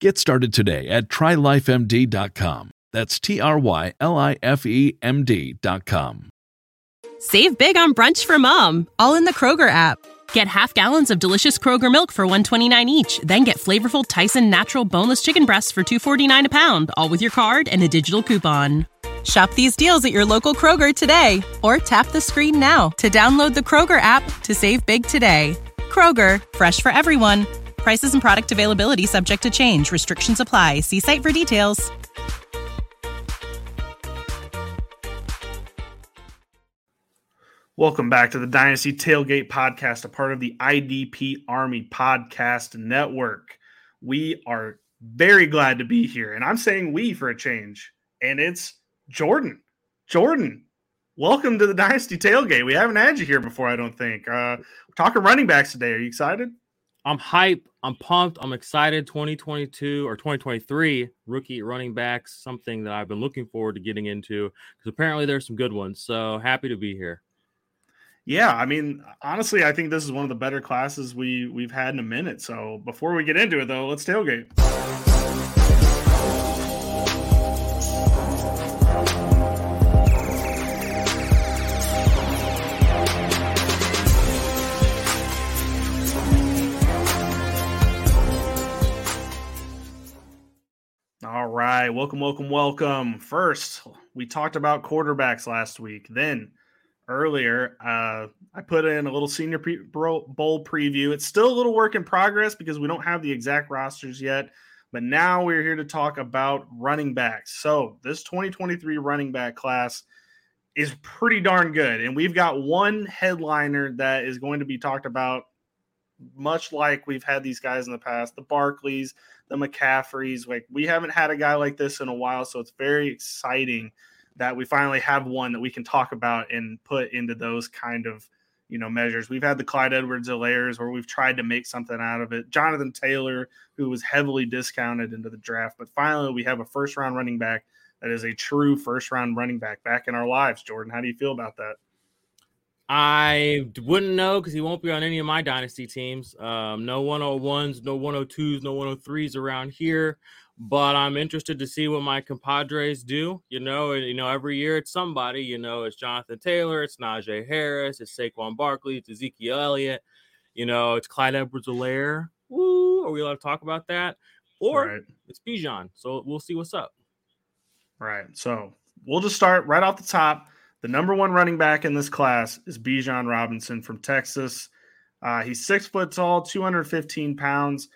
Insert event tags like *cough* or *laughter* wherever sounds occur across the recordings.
Get started today at trylifemd.com. That's T R Y L I F E M D.com. Save big on brunch for mom, all in the Kroger app. Get half gallons of delicious Kroger milk for 129 each, then get flavorful Tyson natural boneless chicken breasts for 249 a pound, all with your card and a digital coupon. Shop these deals at your local Kroger today or tap the screen now to download the Kroger app to save big today. Kroger, fresh for everyone. Prices and product availability subject to change. Restrictions apply. See site for details. Welcome back to the Dynasty Tailgate Podcast, a part of the IDP Army Podcast Network. We are very glad to be here, and I'm saying we for a change, and it's Jordan. Jordan, welcome to the Dynasty Tailgate. We haven't had you here before, I don't think. Uh, we're talking running backs today. Are you excited? I'm hype. I'm pumped. I'm excited. 2022 or 2023 rookie running backs, something that I've been looking forward to getting into because apparently there's some good ones. So happy to be here. Yeah, I mean, honestly, I think this is one of the better classes we we've had in a minute. So before we get into it, though, let's tailgate. All right, welcome, welcome, welcome. First, we talked about quarterbacks last week. Then earlier, uh, I put in a little senior pre- bowl preview. It's still a little work in progress because we don't have the exact rosters yet. But now we're here to talk about running backs. So this 2023 running back class is pretty darn good. And we've got one headliner that is going to be talked about much like we've had these guys in the past, the Barkleys, the McCaffreys. Like we haven't had a guy like this in a while, so it's very exciting that we finally have one that we can talk about and put into those kind of you know measures. We've had the Clyde Edwards-Helaire's where we've tried to make something out of it. Jonathan Taylor, who was heavily discounted into the draft, but finally we have a first round running back that is a true first round running back back in our lives. Jordan, how do you feel about that? I wouldn't know because he won't be on any of my dynasty teams. Um, no 101s, no 102s, no 103s around here. But I'm interested to see what my compadres do. You know, and you know, every year it's somebody. You know, it's Jonathan Taylor, it's Najee Harris, it's Saquon Barkley, it's Ezekiel Elliott. You know, it's Clyde Edwards-Helaire. Woo! Are we allowed to talk about that? Or right. it's Bijan. So we'll see what's up. Right. So we'll just start right off the top. The number one running back in this class is Bijan Robinson from Texas. Uh, he's six foot tall, 215 pounds.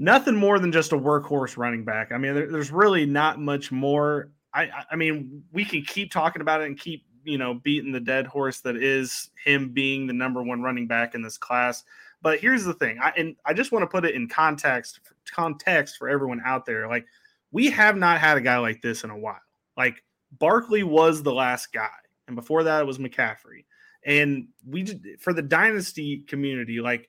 Nothing more than just a workhorse running back. I mean, there, there's really not much more. I, I mean, we can keep talking about it and keep, you know, beating the dead horse that is him being the number one running back in this class. But here's the thing, I, and I just want to put it in context, context for everyone out there. Like, we have not had a guy like this in a while. Like, Barkley was the last guy, and before that it was McCaffrey. And we for the dynasty community, like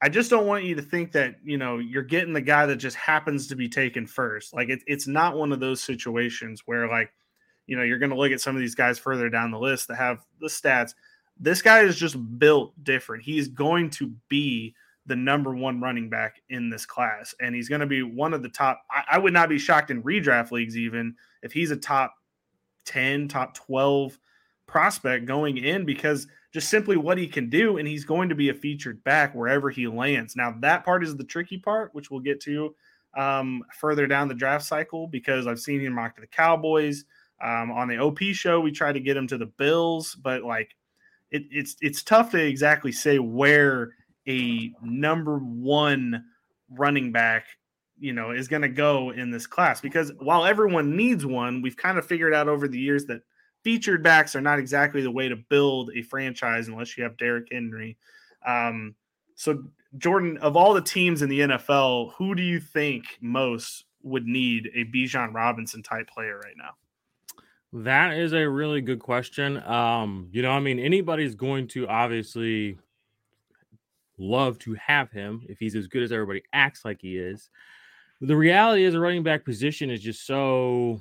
I just don't want you to think that you know you're getting the guy that just happens to be taken first. Like it, it's not one of those situations where like you know you're going to look at some of these guys further down the list that have the stats. This guy is just built different. He's going to be the number one running back in this class, and he's going to be one of the top. I, I would not be shocked in redraft leagues even if he's a top 10, top 12 prospect going in because just simply what he can do. And he's going to be a featured back wherever he lands. Now, that part is the tricky part, which we'll get to um, further down the draft cycle because I've seen him mock to the Cowboys. Um, on the OP show, we tried to get him to the Bills, but like it, it's it's tough to exactly say where a number one running back you know is going to go in this class because while everyone needs one we've kind of figured out over the years that featured backs are not exactly the way to build a franchise unless you have Derrick Henry. Um, so Jordan, of all the teams in the NFL, who do you think most would need a Bijan Robinson type player right now? That is a really good question. Um, you know, I mean, anybody's going to obviously love to have him if he's as good as everybody acts like he is. The reality is, a running back position is just so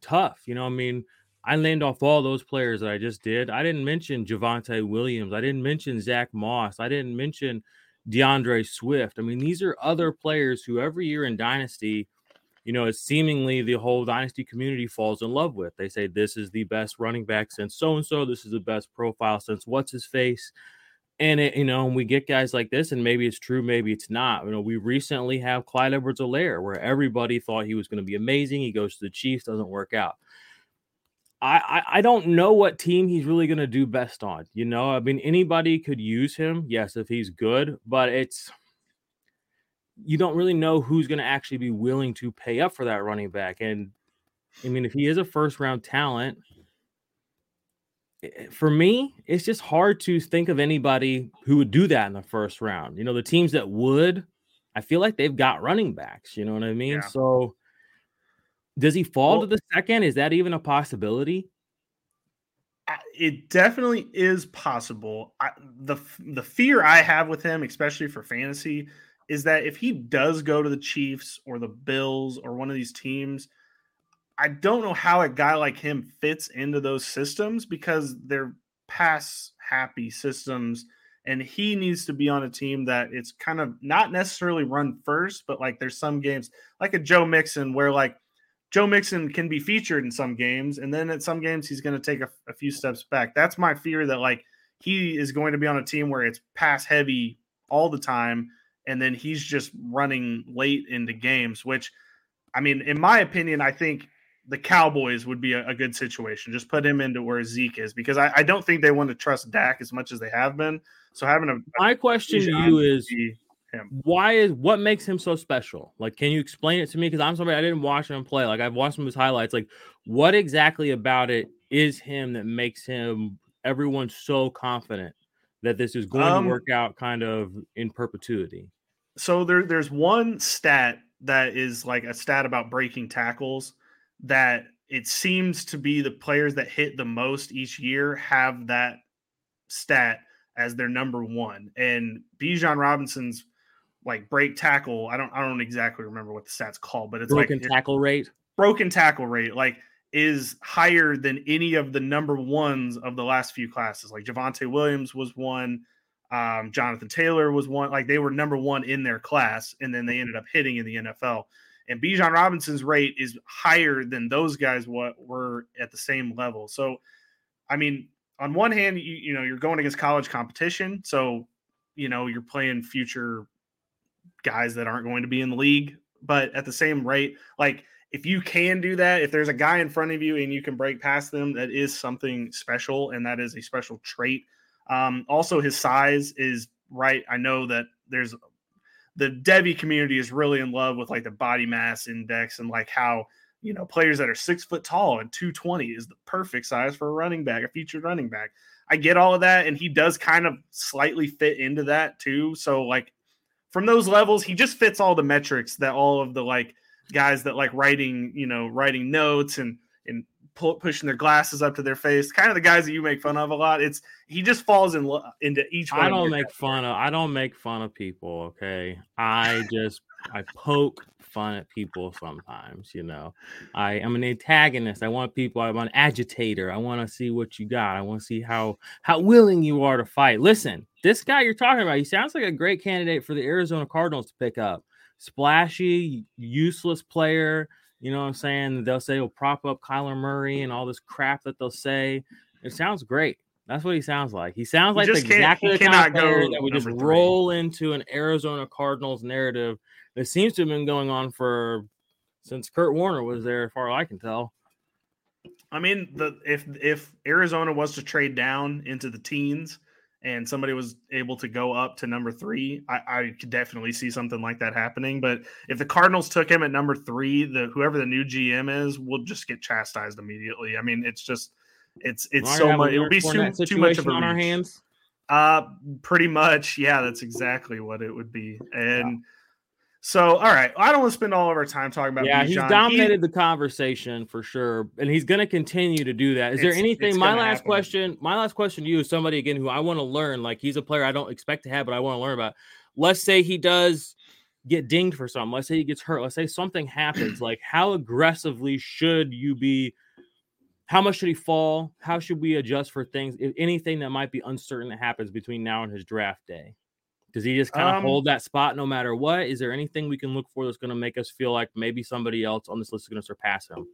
tough. You know, I mean, I named off all those players that I just did. I didn't mention Javonte Williams. I didn't mention Zach Moss. I didn't mention D'Andre Swift. I mean, these are other players who every year in Dynasty, you know, it's seemingly the whole Dynasty community falls in love with. They say this is the best running back since so and so. This is the best profile since what's his face. And it, you know, and we get guys like this, and maybe it's true, maybe it's not. You know, we recently have Clyde Edwards-Helaire, where everybody thought he was going to be amazing. He goes to the Chiefs, doesn't work out. I, I, don't know what team he's really going to do best on. You know, I mean, anybody could use him, yes, if he's good, but it's you don't really know who's going to actually be willing to pay up for that running back. And I mean, if he is a first round talent, Eh, for me, it's just hard to think of anybody who would do that in the first round. You know, the teams that would, I feel like they've got running backs. You know what I mean? Yeah. So, does he fall well, to the second? Is that even a possibility? It definitely is possible. I, the the fear I have with him, especially for fantasy, is that if he does go to the Chiefs or the Bills or one of these teams I don't know how a guy like him fits into those systems because they're pass happy systems and he needs to be on a team that it's kind of not necessarily run first, but like there's some games like a Joe Mixon where like Joe Mixon can be featured in some games, and then at some games he's going to take a, a, few steps back. That's my fear that like he is going to be on a team where it's pass heavy all the time, and then he's just running late into games. Which, I mean, in my opinion, I think the Cowboys would be a, a, good situation. Just put him into where Zeke is because I, I, don't think they want to trust Dak as much as they have been. So having a my question to you is him. why is what makes him so special? Like, can you explain it to me? Because I'm somebody I didn't watch him play. Like I've watched some of his highlights. Like, what exactly about it is him that makes him everyone so confident that this is going um, to work out kind of in perpetuity? So there, there's one stat that is like a stat about breaking tackles that it seems to be the players that hit the most each year have that stat as their number one. And Bijan Robinson's like break tackle, I don't I don't exactly remember what the stats called, but it's broken like tackle rate. Broken tackle rate, like is higher than any of the number ones of the last few classes. Like Javonte Williams was one, um, Jonathan Taylor was one. Like they were number one in their class, and then they ended up hitting in the NFL and Bijan Robinson's rate is higher than those guys what were at the same level. So, I mean, on one hand, you, you know you're going against college competition, so you know you're playing future guys that aren't going to be in the league, but at the same rate, like if you can do that, if there's a guy in front of you and you can break past them, that is something special, and that is a special trait. Um, also, his size is right. I know that there's the Devy community is really in love with like the body mass index and like how you know players that are six foot tall and 220 is the perfect size for a running back, a featured running back. I get all of that, and he does kind of slightly fit into that too. So like from those levels, he just fits all the metrics that all of the like guys that like writing, you know, writing notes and pull, pushing their glasses up to their face, kind of the guys that you make fun of a lot. It's he just falls in into each one. I don't make fun of I don't make fun of people, okay? I just I poke fun at people sometimes, you know. I am an antagonist. I want people, I'm an agitator. I want to see what you got. I want to see how how willing you are to fight. Listen, this guy you're talking about, he sounds like a great candidate for the Arizona Cardinals to pick up. Splashy, useless player you know what I'm saying? They'll say, he'll prop up Kyler Murray" and all this crap that they'll say. It sounds great. That's what he sounds like. He sounds like exactly the kind of player that would just three. roll into an Arizona Cardinals narrative that seems to have been going on for since Kurt Warner was there, as far as I can tell. I mean, the if if Arizona was to trade down into the teens and somebody was able to go up to number three, I, I could definitely see something like that happening. But if the Cardinals took him at number three, the whoever the new GM is will just get chastised immediately. I mean, it's just it's it's so much. It'll be too, too much of a on our hands. Uh, pretty much, yeah. That's exactly what it would be. And so, all right, I don't want to spend all of our time talking about. Yeah, he's Bijan. dominated the conversation for sure, and he's going to continue to do that. Is there anything? My last happen. question. My last question to you is somebody again who I want to learn. Like he's a player I don't expect to have, but I want to learn about. Let's say he does get dinged for something. Let's say he gets hurt. Let's say something happens. Like how aggressively should you be? How much should he fall? How should we adjust for things? If anything that might be uncertain that happens between now and his draft day. Does he just kind of Um, hold that spot no matter what? Is there anything we can look for that's going to make us feel like maybe somebody else on this list is going to surpass him?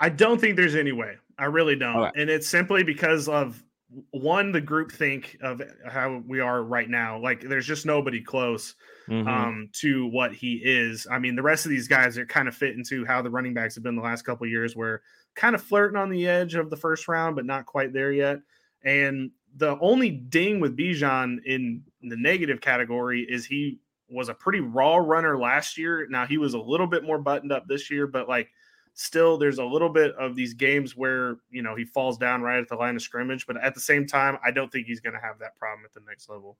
I don't think there's any way. I really don't. Okay. And it's simply because of one, the group think of how we are right now. Like there's just nobody close Mhm. um, to what he is. I mean, the rest of these guys are kind of fit into how the running backs have been the last couple of years, where kind of flirting on the edge of the first round, but not quite there yet. And the only ding with Bijan in the negative category is he was a pretty raw runner last year. Now he was a little bit more buttoned up this year, but like still there's a little bit of these games where you know he falls down right at the line of scrimmage. But at the same time, I don't think he's going to have that problem at the next level.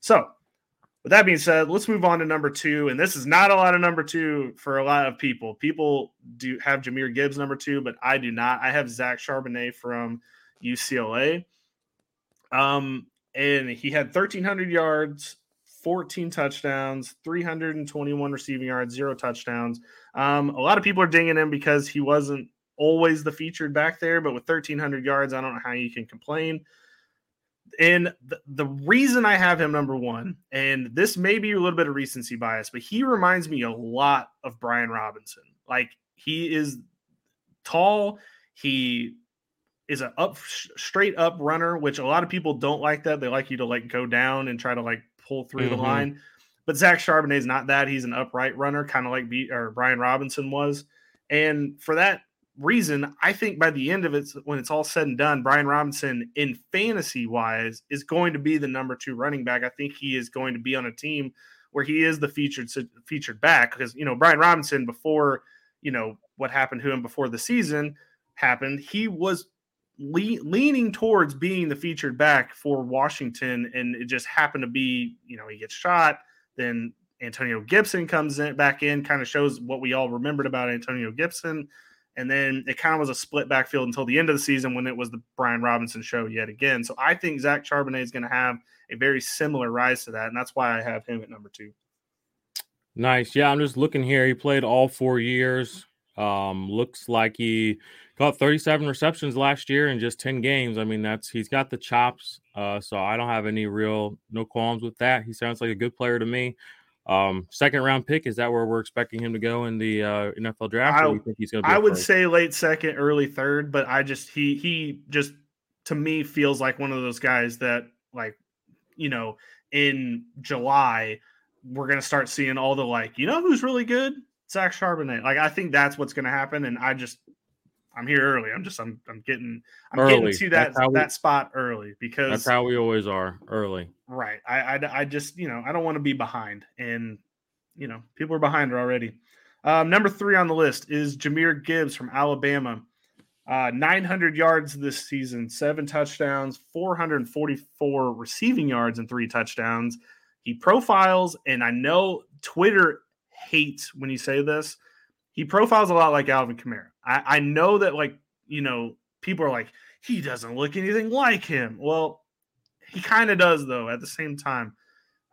So with that being said, let's move on to number two. And this is not a lot of number two for a lot of people. People do have Jahmyr Gibbs number two, but I do not. I have Zach Charbonnet from UCLA. Um, and he had 1,300 yards, 14 touchdowns, 321 receiving yards, zero touchdowns. Um, a lot of people are dinging him because he wasn't always the featured back there, but with 1,300 yards, I don't know how you can complain. And the, the reason I have him number one, and this may be a little bit of recency bias, but he reminds me a lot of Brian Robinson. Like he is tall, he is an up straight up runner, which a lot of people don't like that. They like you to like go down and try to like pull through the Mhm. line. But Zach Charbonnet is not that. He's an upright runner, kind of like B, or Brian Robinson was. And for that reason, I think by the end of it, when it's all said and done, Brian Robinson, in fantasy wise, is going to be the number two running back. I think he is going to be on a team where he is the featured featured back because you know Brian Robinson before you know what happened to him before the season happened, he was le- leaning towards being the featured back for Washington, and it just happened to be you know he gets shot, then Antonio Gibson comes in back in, kind of shows what we all remembered about Antonio Gibson. And then it kind of was a split backfield until the end of the season when it was the Brian Robinson show yet again. So I think Zach Charbonnet is going to have a very similar rise to that. And that's why I have him at number two. Nice. Yeah, I'm just looking here. He played all four years. Um, looks like he got 37 receptions last year in just 10 games. I mean, that's he's got the chops. Uh, so I don't have any real no qualms with that. He sounds like a good player to me. Um, second round pick is that where we're expecting him to go in the uh, NFL draft? I- think he's going to be? I would first? say late second, early third, but I just he he just to me feels like one of those guys that like you know in July we're gonna start seeing all the like you know who's really good Zach Charbonnet. Like I think that's what's gonna happen, and I just I'm here early. I'm just I'm I'm getting I'm Early. getting to that we- that spot early because that's how we always are early. Right. I, I, I just, you know, I don't want to be behind. And, you know, people are behind already. Um, number three on the list is Jahmyr Gibbs from Alabama. Uh, 900 yards this season, seven touchdowns, 444 receiving yards, and three touchdowns. He profiles, and I know Twitter hates when you say this. He profiles a lot like Alvin Kamara. I, I know that, like, you know, people are like, he doesn't look anything like him. Well, he kind of does though at the same time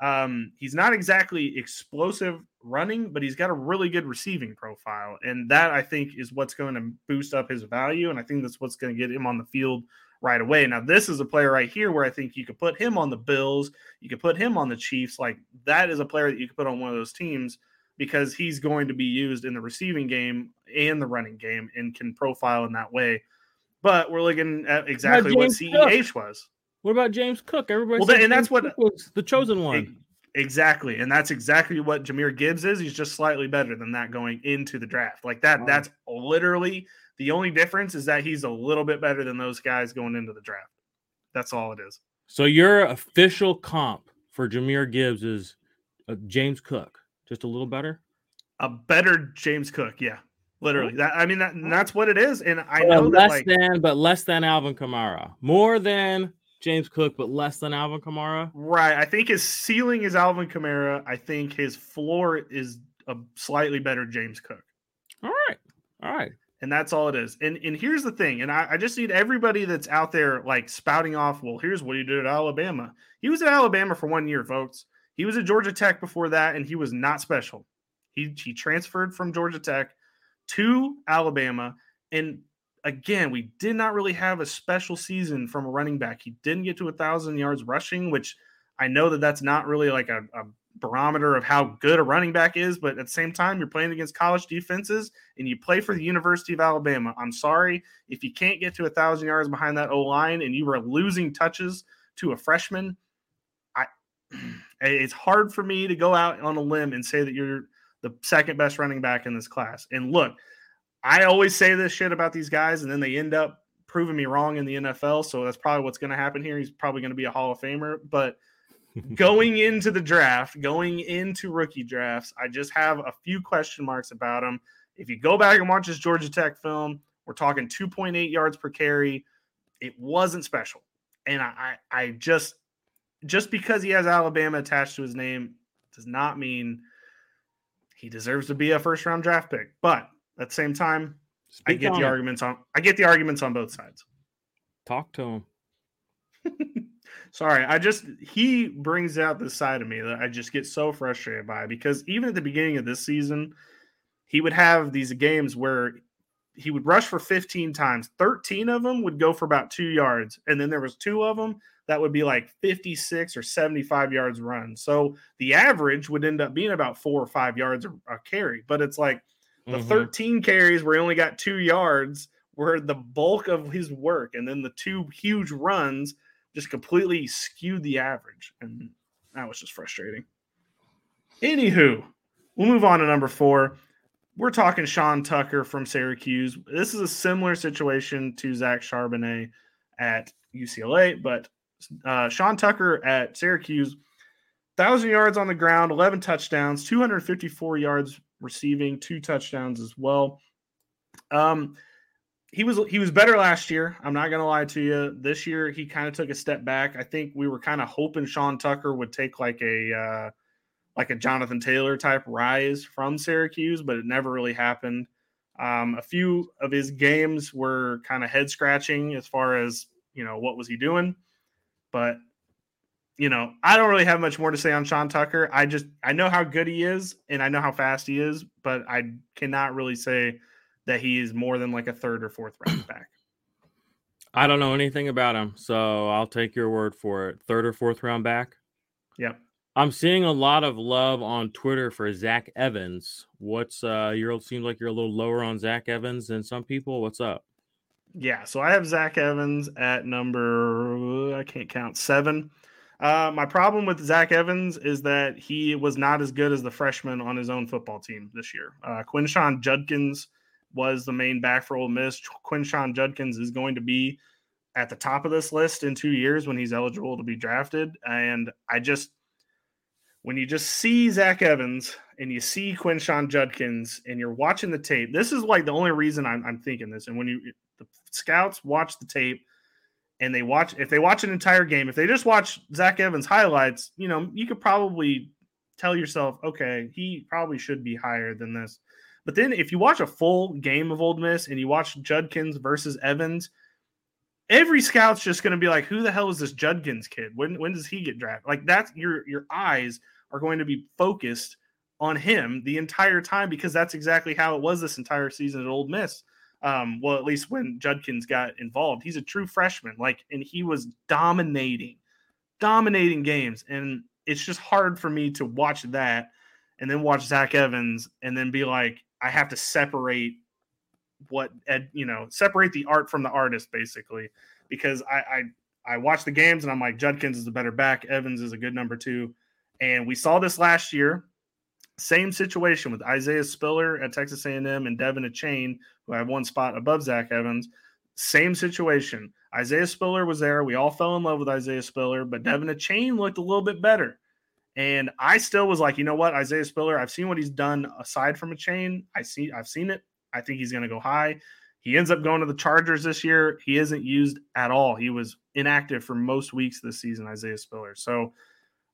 um he's not exactly explosive running but he's got a really good receiving profile and that i think is what's going to boost up his value and i think that's what's going to get him on the field right away now this is a player right here where i think you could put him on the bills you could put him on the chiefs like that is a player that you could put on one of those teams because he's going to be used in the receiving game and the running game and can profile in that way but we're looking at exactly what James Cook? ceh was What about James Cook? Everybody, Well, said then- and that's what- Cook was the chosen one. Exactly. And that's exactly what Jahmyr Gibbs is. He's just slightly better than that going into the draft. Like that, Wow. that's literally The only difference is that he's a little bit better than those guys going into the draft. That's all it is. So your official comp for Jahmyr Gibbs is uh, James Cook, just a little better. A better James Cook, yeah, literally. That I mean, that that's what it is. And I Uh, know that less like, than, but less than Alvin Kamara. More than James Cook, but less than Alvin Kamara. right. I think his ceiling is Alvin Kamara. I think his floor is a slightly better James Cook. All right, all right. and that's all it is. And and here's the thing, and I, I just need everybody that's out there like spouting off. Well, here's what he did at Alabama. He was at Alabama for one year, folks. He was at Georgia Tech before that, and he was not special. He he transferred from Georgia Tech to Alabama, and again, we did not really have a special season from a running back. He didn't get to a thousand yards rushing, which I know that that's not really like a, a barometer of how good a running back is, but at the same time, you're playing against college defenses and you play for the University of Alabama. I'm sorry if you can't get to a thousand yards behind that O line and you were losing touches to a freshman. I *clears throat* it's hard for me to go out on a limb and say that you're the second best running back in this class. And look, I always say this shit about these guys, and then they end up proving me wrong in the NFL. So that's probably what's going to happen here. He's probably going to be a Hall of Famer, but going *laughs* into the draft, going into rookie drafts, I just have a few question marks about him. If you go back and watch his Georgia Tech film, we're talking 2.8 yards per carry. It wasn't special. And I, I, I just, just because he has Alabama attached to his name does not mean he deserves to be a first round draft pick. But at the same time, I get the it. arguments on I get the arguments on both sides. Talk to him. *laughs* Sorry, I just he brings out this side of me that I just get so frustrated by because even at the beginning of this season, he would have these games where he would rush for 15 times. 13 of them would go for about 2 yards and then there was two of them that would be like 56 or 75 yards run. So the average would end up being about 4 or 5 yards a, carry, but it's like the Mhm. 13 carries where he only got 2 yards were the bulk of his work and then the two huge runs just completely skewed the average. And that was just frustrating. Anywho, we'll move on to number four. We're talking Sean Tucker from Syracuse. This is a similar situation to Zach Charbonnet at UCLA, but uh, Sean Tucker at Syracuse, 1,000 yards on the ground, 11 touchdowns, 254 yards receiving, two touchdowns as well. Um, he was he was better last year. I'm not gonna lie to you. This year he kind of took a step back. I think we were kind of hoping Sean Tucker would take like a uh, like a Jonathan Taylor type rise from Syracuse, but it never really happened. Um, a few of his games were kind of head scratching as far as you know what was he doing, but you know I don't really have much more to say on Sean Tucker. I just I know how good he is and I know how fast he is, but I cannot really say that he is more than like a third or fourth round *clears throat* back. I don't know anything about him, so I'll take your word for it. Third or fourth round back. Yep. I'm seeing a lot of love on Twitter for Zach Evans. What's uh you seems like you're a little lower on Zach Evans than some people. What's up? Yeah, so I have Zach Evans at number I can't count seven. Uh, my problem with Zach Evans is that he was not as good as the freshman on his own football team this year. Uh, Quinshon Judkins was the main back for Ole Miss. Quinshon Judkins is going to be at the top of this list in two years when he's eligible to be drafted. And I just, when you just see Zach Evans and you see Quinshon Judkins and you're watching the tape, this is like the only reason I'm, I'm thinking this. And when you, the scouts watch the tape and they watch, if they watch an entire game, if they just watch Zach Evans highlights, you know, you could probably tell yourself, okay, he probably should be higher than this. But then if you watch a full game of Ole Miss and you watch Judkins versus Evans, every scout's just going to be like, who the hell is this Judkins kid? When when does he get drafted? Like that's your your eyes are going to be focused on him the entire time because that's exactly how it was this entire season at Ole Miss. Um, well, at least when Judkins got involved, he's a true freshman, like, and he was dominating, dominating games, and it's just hard for me to watch that and then watch Zach Evans and then be like, I have to separate what ed, you know, separate the art from the artist, basically, because I I, I watch the games and I'm like, Judkins is a better back, Evans is a good number two, and we saw this last year. Same situation with Isaiah Spiller at Texas A&M and De'Von Achane, who have one spot above Zach Evans. Same situation. Isaiah Spiller was there. We all fell in love with Isaiah Spiller, but De'Von Achane looked a little bit better. And I still was like, you know what, Isaiah Spiller, I've seen what he's done aside from Achane. I see, I've seen it. I think he's going to go high. He ends up going to the Chargers this year. He isn't used at all. He was inactive for most weeks this season, Isaiah Spiller. So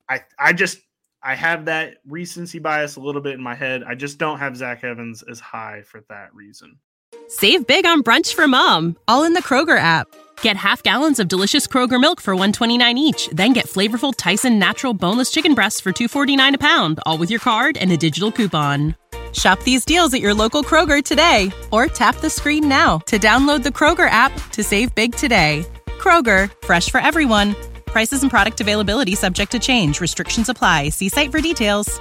I I just I have that recency bias a little bit in my head. I just don't have Zach Evans as high for that reason. Save big on brunch for mom, all in the Kroger app. Get half gallons of delicious Kroger milk for 129 each, then get flavorful Tyson natural boneless chicken breasts for 249 a pound, all with your card and a digital coupon. Shop these deals at your local Kroger today or tap the screen now to download the Kroger app to save big today. Kroger, fresh for everyone. Prices and product availability subject to change. Restrictions apply. See site for details.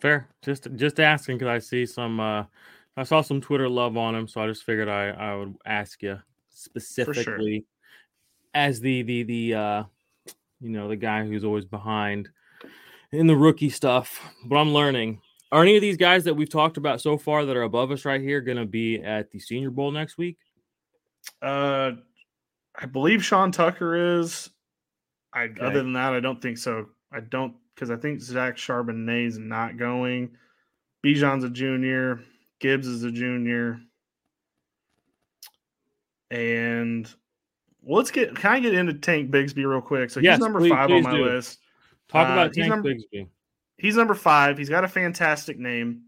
Fair. Just just asking because I see some uh I saw some Twitter love on him, so I just figured I, I would ask you specifically sure. as the the the uh you know the guy who's always behind in the rookie stuff. But I'm learning. Are any of these guys that we've talked about so far that are above us right here going to be at the Senior Bowl next week? Uh, I believe Sean Tucker is. I Okay. other than that, I don't think so. I don't because I think Zach Charbonnet is not going. Bijan's a junior. Gibbs is a junior. And well, let's get. Can I get into Tank Bigsby real quick? So Yes, he's number please- five please on my do. list. Talk Uh, about Tank number- Bigsby. He's number five. He's got a fantastic name.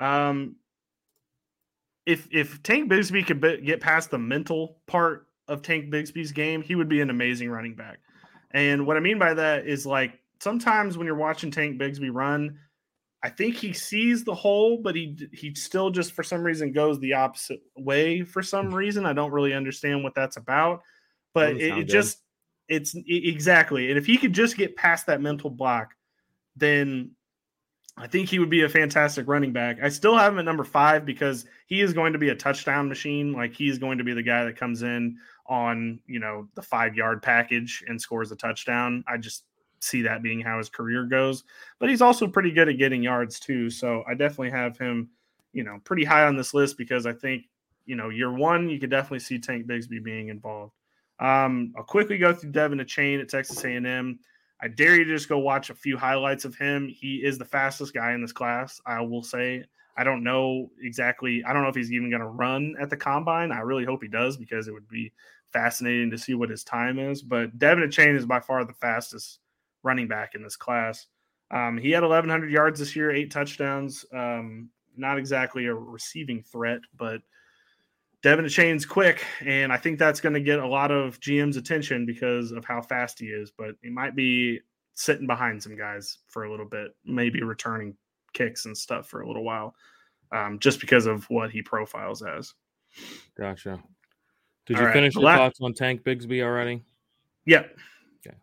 Um, if if Tank Bigsby could be, get past the mental part of Tank Bigsby's game, he would be an amazing running back. And what I mean by that is like sometimes when you're watching Tank Bigsby run, I think he sees the hole, but he he still just for some reason goes the opposite way for some reason. I don't really understand what that's about, but it, it just it's e- exactly. And if he could just get past that mental block, then I think he would be a fantastic running back. I still have him at number five because he is going to be a touchdown machine. Like he is going to be the guy that comes in on you know the five yard package and scores a touchdown. I just see that being how his career goes. But he's also pretty good at getting yards too. So I definitely have him, you know, pretty high on this list because I think you know year one you could definitely see Tank Bigsby being involved. Um, I'll quickly go through De'Von Achane at Texas A&M. I dare you to just go watch a few highlights of him. He is the fastest guy in this class. I will say. I don't know exactly. I don't know if he's even going to run at the combine. I really hope he does because it would be fascinating to see what his time is. But De'Von Achane is by far the fastest running back in this class. Um, he had 1,100 yards this year, eight touchdowns. Um, not exactly a receiving threat, but De'Von Achane's quick, and I think that's going to get a lot of GM's attention because of how fast he is. But he might be sitting behind some guys for a little bit, maybe returning kicks and stuff for a little while, um, just because of what he profiles as. Gotcha. Did All you right, finish the your la- thoughts on Tank Bigsby already? Yep. Okay.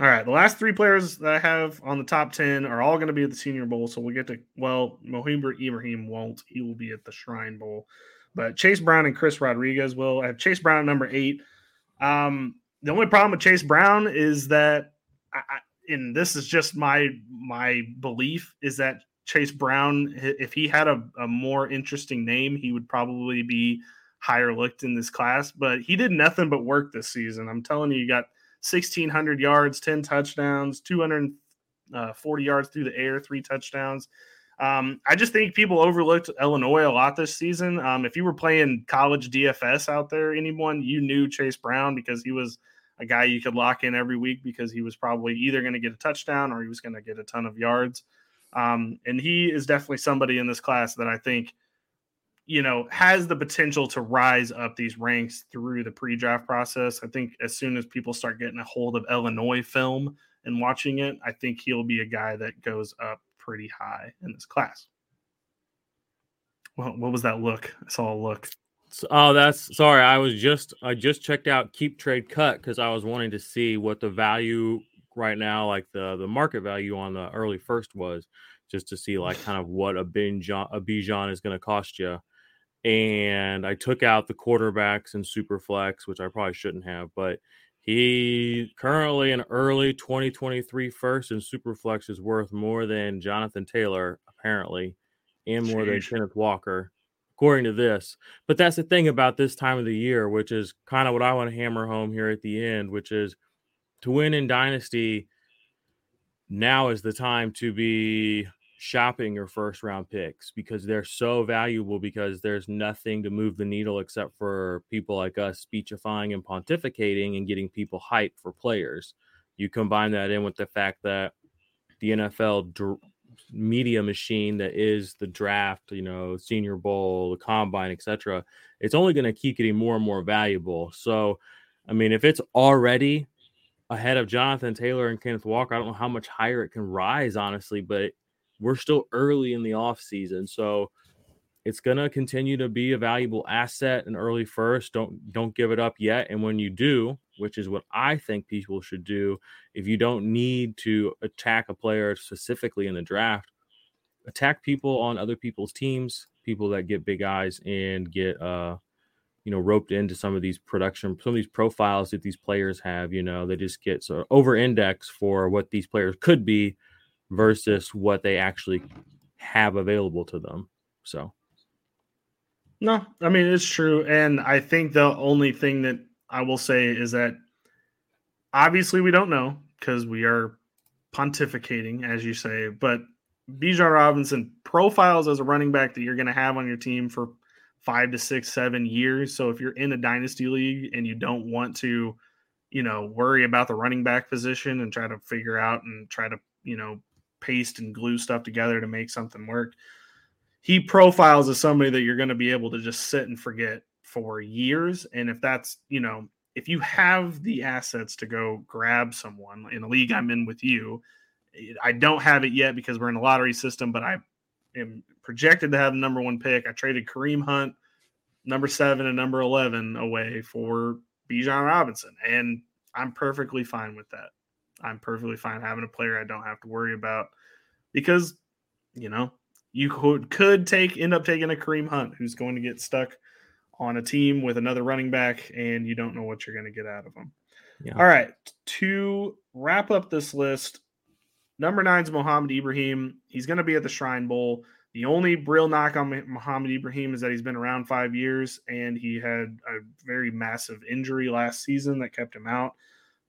All right. The last three players that I have on the top 10 are all going to be at the Senior Bowl. So we'll get to, well, Mohamed Ibrahim won't. He will be at the Shrine Bowl. But Chase Brown and Chris Rodriguez will. I have Chase Brown number eight. Um, the only problem with Chase Brown is that, I, and this is just my my belief, is that Chase Brown, if he had a, a more interesting name, he would probably be higher looked in this class. But he did nothing but work this season. I'm telling you, you got 1,600 yards, 10 touchdowns, 240 yards through the air, three touchdowns. Um, I just think people overlooked Illinois a lot this season. Um, if you were playing college DFS out there, anyone, you knew Chase Brown because he was a guy you could lock in every week because he was probably either going to get a touchdown or he was going to get a ton of yards. Um, and he is definitely somebody in this class that I think, you know, has the potential to rise up these ranks through the pre draft process. I think as soon as people start getting a hold of Illinois film and watching it, I think he'll be a guy that goes up pretty high in this class. Well, what was that look? I saw a look. Oh, that's sorry. I was just I just checked out Keep Trade Cut because I was wanting to see what the value right now, like the the market value on the early first was, just to see like kind of what a Bijan a Bijan is going to cost you. And I took out the quarterbacks and super flex, which I probably shouldn't have, but He currently an early 2023 first in Superflex is worth more than Jonathan Taylor, apparently, and more Jeez. than Kenneth Walker, according to this. But that's the thing about this time of the year, which is kind of what I want to hammer home here at the end, which is to win in Dynasty, now is the time to be shopping your first round picks because they're so valuable because there's nothing to move the needle except for people like us speechifying and pontificating and getting people hyped for players. You combine that in with the fact that the NFL dr- media machine that is the draft, you know, Senior Bowl, the combine, etc. It's only going to keep getting more and more valuable. So, I mean, if it's already ahead of Jonathan Taylor and Kenneth Walker, I don't know how much higher it can rise, honestly, but we're still early in the off season, so it's going to continue to be a valuable asset and early first. Don't don't give it up yet. And when you do, which is what I think people should do, if you don't need to attack a player specifically in the draft, attack people on other people's teams, people that get big eyes and get uh you know roped into some of these production some of these profiles that these players have you know they just get so over index for what these players could be versus what they actually have available to them. So, no, I mean, it's true. And I think the only thing that I will say is that obviously we don't know because we are pontificating, as you say, but Bijan Robinson profiles as a running back that you're going to have on your team for five to six, seven years. So if you're in a dynasty league and you don't want to, you know, worry about the running back position and try to figure out and try to, you know, paste and glue stuff together to make something work. He profiles as somebody that you're going to be able to just sit and forget for years. And if that's, you know, if you have the assets to go grab someone in a league I'm in with you, I don't have it yet because we're in a lottery system, but I am projected to have the number one pick. I traded Kareem Hunt, number seven and number 11 away for Bijan Robinson. And I'm perfectly fine with that. I'm perfectly fine having a player I don't have to worry about because, you know, you could could take end up taking a Kareem Hunt who's going to get stuck on a team with another running back and you don't know what you're going to get out of them. Yeah. All right, to wrap up this list, number nine is Mohamed Ibrahim. He's going to be at the Shrine Bowl. The only real knock on Mohamed Ibrahim is that he's been around five years and he had a very massive injury last season that kept him out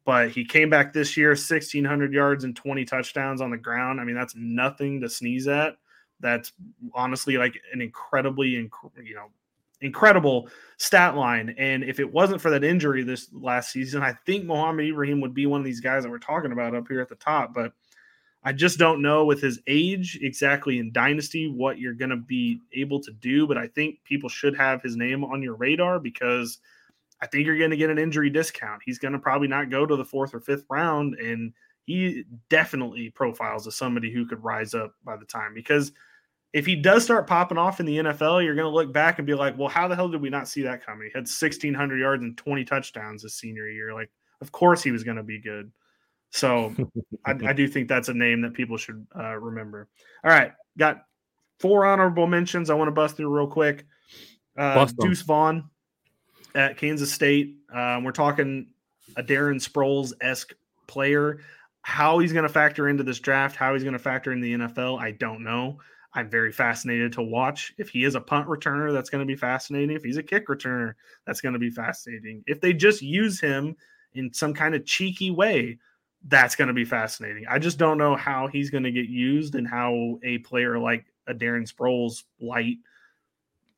but he came back this year 1600 yards and 20 touchdowns on the ground. I mean that's nothing to sneeze at. That's honestly like an incredibly you know incredible stat line. And if it wasn't for that injury this last season i think mohamed ibrahim would be one of these guys that we're talking about up here at the top. But i just don't know with his age exactly in dynasty what you're going to be able to do. But i think people should have his name on your radar because – I think you're going to get an injury discount. He's going to probably not go to the fourth or fifth round, and he definitely profiles as somebody who could rise up by the time. Because if he does start popping off in the NFL, you're going to look back and be like, "Well, how the hell did we not see that coming?" He had 1,600 yards and 20 touchdowns his senior year. Like, of course he was going to be good. So I, I, do think that's a name that people should uh, remember. All right, got four honorable mentions. I want to bust through real quick. Uh, Deuce Vaughn at Kansas State. Um, we're talking a Darren Sproles esque player. How he's going to factor into this draft, how he's going to factor in the NFL, I don't know. I'm very fascinated to watch. If he is a punt returner, that's going to be fascinating. If he's a kick returner, that's going to be fascinating. If they just use him in some kind of cheeky way, that's going to be fascinating. I just don't know how he's going to get used and how a player like a Darren Sproles light.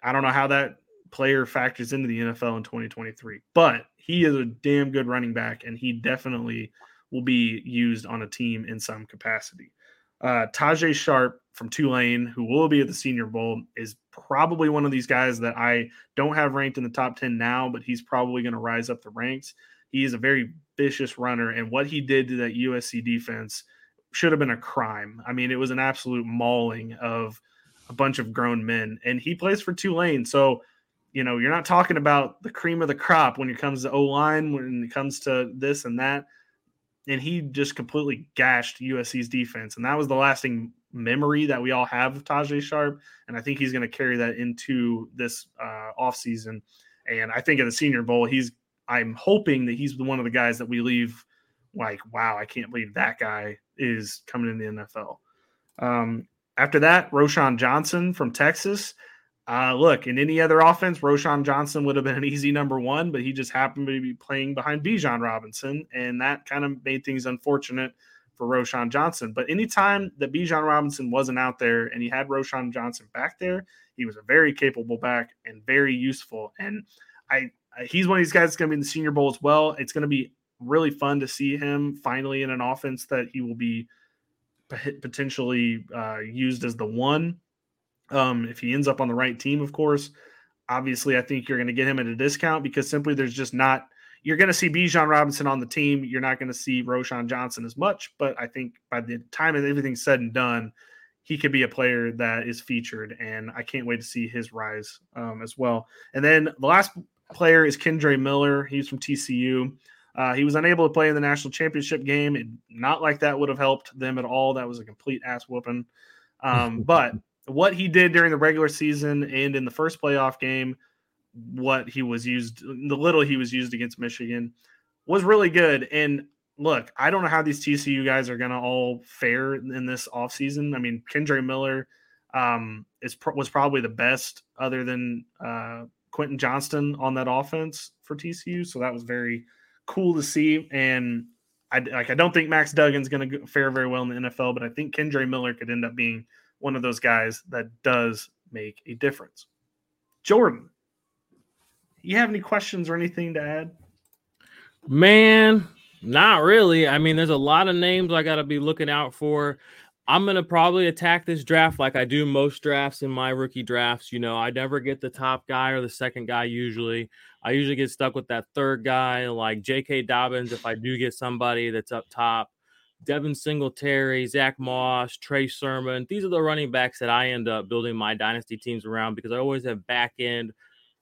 I don't know how that player factors into the NFL in 2023. But he is a damn good running back, and he definitely will be used on a team in some capacity. Uh, Tajae Sharpe from Tulane, who will be at the Senior Bowl, is probably one of these guys that I don't have ranked in the top 10 now, but he's probably going to rise up the ranks. He is a very vicious runner, and what he did to that USC defense should have been a crime. I mean, it was an absolute mauling of a bunch of grown men, and he plays for Tulane. So you know, you're not talking about the cream of the crop when it comes to O line, when it comes to this and that. And he just completely gashed USC's defense. And that was the lasting memory that we all have of Tajay Sharp. And I think he's going to carry that into this uh, offseason. And I think at the Senior Bowl, he's I'm hoping that he's one of the guys that we leave like, wow, I can't believe that guy is coming in the NFL. Um, after that, Roschon Johnson from Texas. Uh, look, in any other offense, Roschon Johnson would have been an easy number one, but he just happened to be playing behind Bijan Robinson, and that kind of made things unfortunate for Roschon Johnson. But anytime that Bijan Robinson wasn't out there and he had Roschon Johnson back there, he was a very capable back and very useful. And I, he's one of these guys that's going to be in the Senior Bowl as well. It's going to be really fun to see him finally in an offense that he will be potentially uh, used as the one um, if he ends up on the right team, of course, obviously, I think you're going to get him at a discount because simply there's just not. You're going to see Bijan Robinson on the team. You're not going to see Roschon Johnson as much, but I think by the time everything's said and done, he could be a player that is featured, and I can't wait to see his rise um, as well. And then the last player is Kendre Miller. He's from TCU. Uh, he was unable to play in the national championship game. It, not like that would have helped them at all. That was a complete ass whooping. Um, *laughs* but what he did during the regular season and in the first playoff game, what he was used, the little he was used against Michigan, was really good. And look, I don't know how these TCU guys are going to all fare in this offseason. I mean, Kendre Miller um, is was probably the best other than uh, Quentin Johnston on that offense for TCU. So that was very cool to see. And I like I don't think Max Duggan's going to fare very well in the NFL, but I think Kendre Miller could end up being one of those guys that does make a difference. Jordan, you have any questions or anything to add? Man, not really. I mean, there's a lot of names I got to be looking out for. I'm going to probably attack this draft like I do most drafts in my rookie drafts. You know, I never get the top guy or the second guy usually. I usually get stuck with that third guy, like J.K. Dobbins, if I do get somebody that's up top. Devin Singletary, Zach Moss, Trey Sermon. These are the running backs that I end up building my dynasty teams around because I always have back end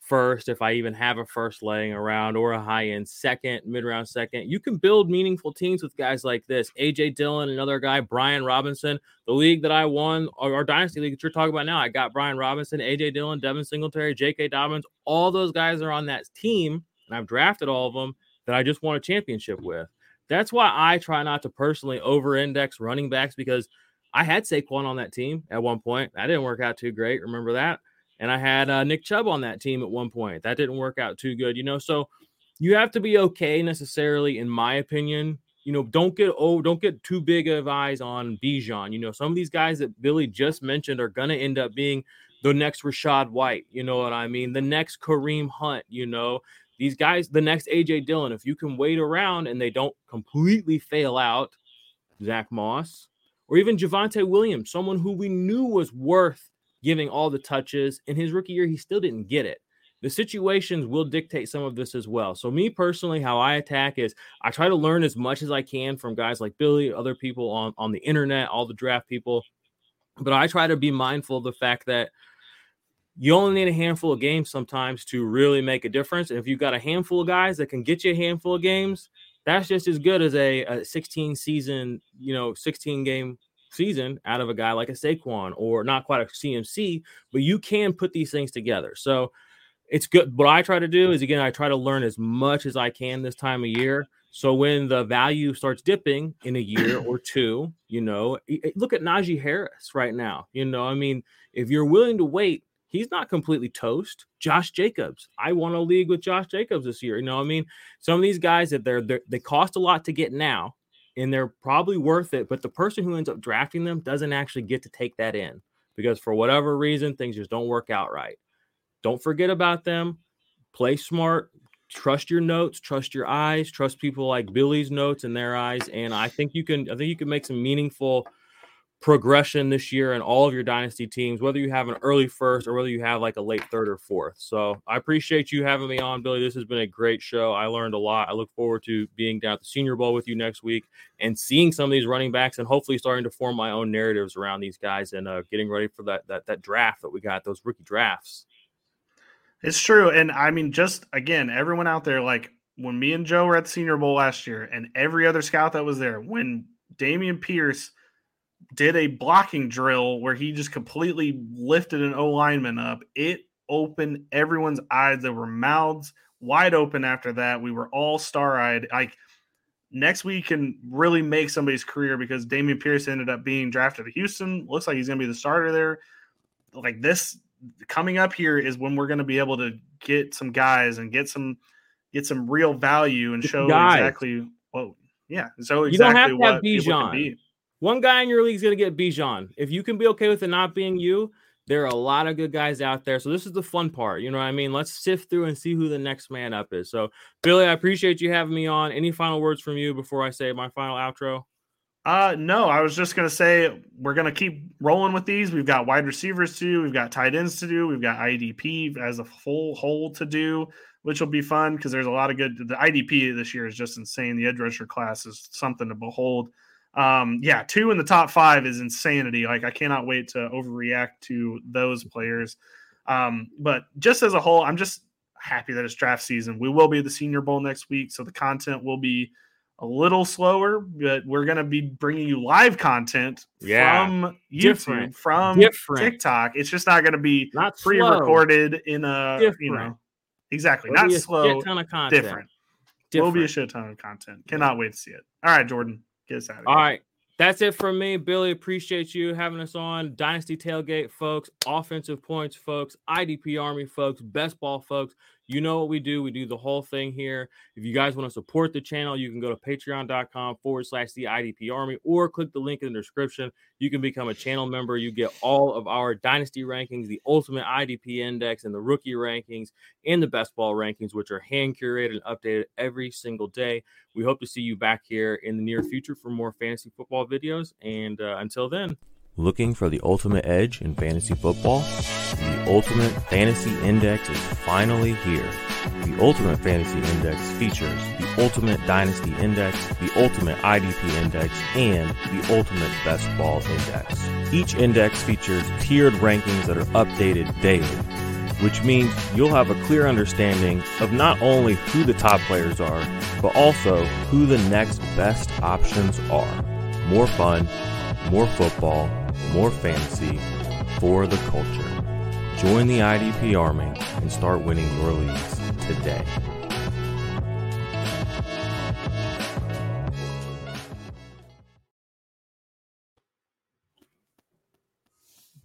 first, if I even have a first laying around, or a high end second, mid round second. You can build meaningful teams with guys like this. AJ Dillon, another guy, Brian Robinson. The league that I won, our dynasty league that you're talking about now, I got Brian Robinson, AJ Dillon, Devin Singletary, J.K. Dobbins. All those guys are on that team, and I've drafted all of them that I just won a championship with. That's why I try not to personally over index running backs because I had Saquon on that team at one point. That didn't work out too great. Remember that? And I had uh, Nick Chubb on that team at one point. That didn't work out too good, you know. So you have to be okay necessarily, in my opinion. You know, don't get oh, don't get too big of eyes on Bijan. You know, some of these guys that Billy just mentioned are gonna end up being the next Rachaad White. You know what I mean? The next Kareem Hunt. You know, these guys, the next AJ Dillon, if you can wait around and they don't completely fail out, Zach Moss, or even Javonte Williams, someone who we knew was worth giving all the touches. In his rookie year, he still didn't get it. The situations will dictate some of this as well. So, me personally, how I attack is I try to learn as much as I can from guys like Billy, other people on, on the internet, all the draft people. But I try to be mindful of the fact that you only need a handful of games sometimes to really make a difference. And if you've got a handful of guys that can get you a handful of games, that's just as good as a, a 16 season, you know, 16 game season out of a guy like a Saquon or not quite a CMC, but you can put these things together. So it's good. What I try to do is again, I try to learn as much as I can this time of year. So when the value starts dipping in a year *clears throat* or two, you know, look at Najee Harris right now. You know, I mean, if you're willing to wait he's not completely toast. Josh Jacobs, I won a league with Josh Jacobs this year. You know, what I mean, some of these guys that they're, they're they cost a lot to get now, and they're probably worth it. But the person who ends up drafting them doesn't actually get to take that in because for whatever reason things just don't work out right. Don't forget about them. Play smart. Trust your notes. Trust your eyes. Trust people like Billy's notes and their eyes. And I think you can. I think you can make some meaningful progression this year in all of your dynasty teams, whether you have an early first or whether you have like a late third or fourth. So I appreciate you having me on, Billy. This has been a great show. I learned a lot. I look forward to being down at the Senior Bowl with you next week and seeing some of these running backs and hopefully starting to form my own narratives around these guys and uh, getting ready for that that that draft that we got, those rookie drafts. It's true, and I mean, just again, everyone out there, like when me and Joe were at the Senior Bowl last year, and every other scout that was there, when Dameon Pierce did a blocking drill where he just completely lifted an O lineman up. It opened everyone's eyes. There were mouths wide open after that. We were all star eyed. Like next week can really make somebody's career because Dameon Pierce ended up being drafted to Houston. Looks like he's going to be the starter there. Like this coming up here is when we're going to be able to get some guys and get some get some real value and show guys. exactly what. Yeah, so exactly you don't have to have Bijan. One guy in your league is going to get Bijan. If you can be okay with it not being you, there are a lot of good guys out there. So this is the fun part. You know what I mean? Let's sift through and see who the next man up is. So Billy, I appreciate you having me on. Any final words from you before I say my final outro? Uh no, I was just gonna say we're gonna keep rolling with these. We've got wide receivers to do, we've got tight ends to do, we've got IDP as a full whole to do, which will be fun because there's a lot of good. The IDP this year is just insane. The edge rusher class is something to behold um, yeah, two in the top five is insanity. Like I cannot wait to overreact to those players. Um, but just as a whole, I'm just happy that it's draft season. We will be the Senior Bowl next week, so the content will be a little slower, but we're going to be bringing you live content yeah. from YouTube, Different. from Different. TikTok. It's just not going to be not pre-recorded in a Different. you know exactly will not slow. Ton of content. Different. Different. Will be a shit ton of content. Cannot wait to see it. All right, Jordan. Get us out of here. All right. That's it from me. Billy, appreciate you having us on. Dynasty Tailgate, folks. Offensive points, folks. IDP Army, folks. Best ball, folks. You know what we do. We do the whole thing here. If you guys want to support the channel, you can go to patreon.com forward slash the IDP Army or click the link in the description. You can become a channel member. You get all of our dynasty rankings, the ultimate IDP index, and the rookie rankings, and the best ball rankings, which are hand curated and updated every single day. We hope to see you back here in the near future for more fantasy football videos. And uh, until then, Looking for the ultimate edge in fantasy football? The Ultimate Fantasy Index is finally here. The Ultimate Fantasy Index features the Ultimate Dynasty Index, the Ultimate IDP Index, and the Ultimate Best Ball Index. Each index features tiered rankings that are updated daily, which means you'll have a clear understanding of not only who the top players are, but also who the next best options are. More fun, more football, more fantasy for the culture. Join the IDP Army and start winning your leagues today.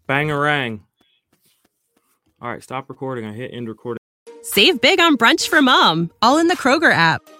Bangarang. All right, stop recording. I hit end recording. Save big on brunch for mom, all in the Kroger app.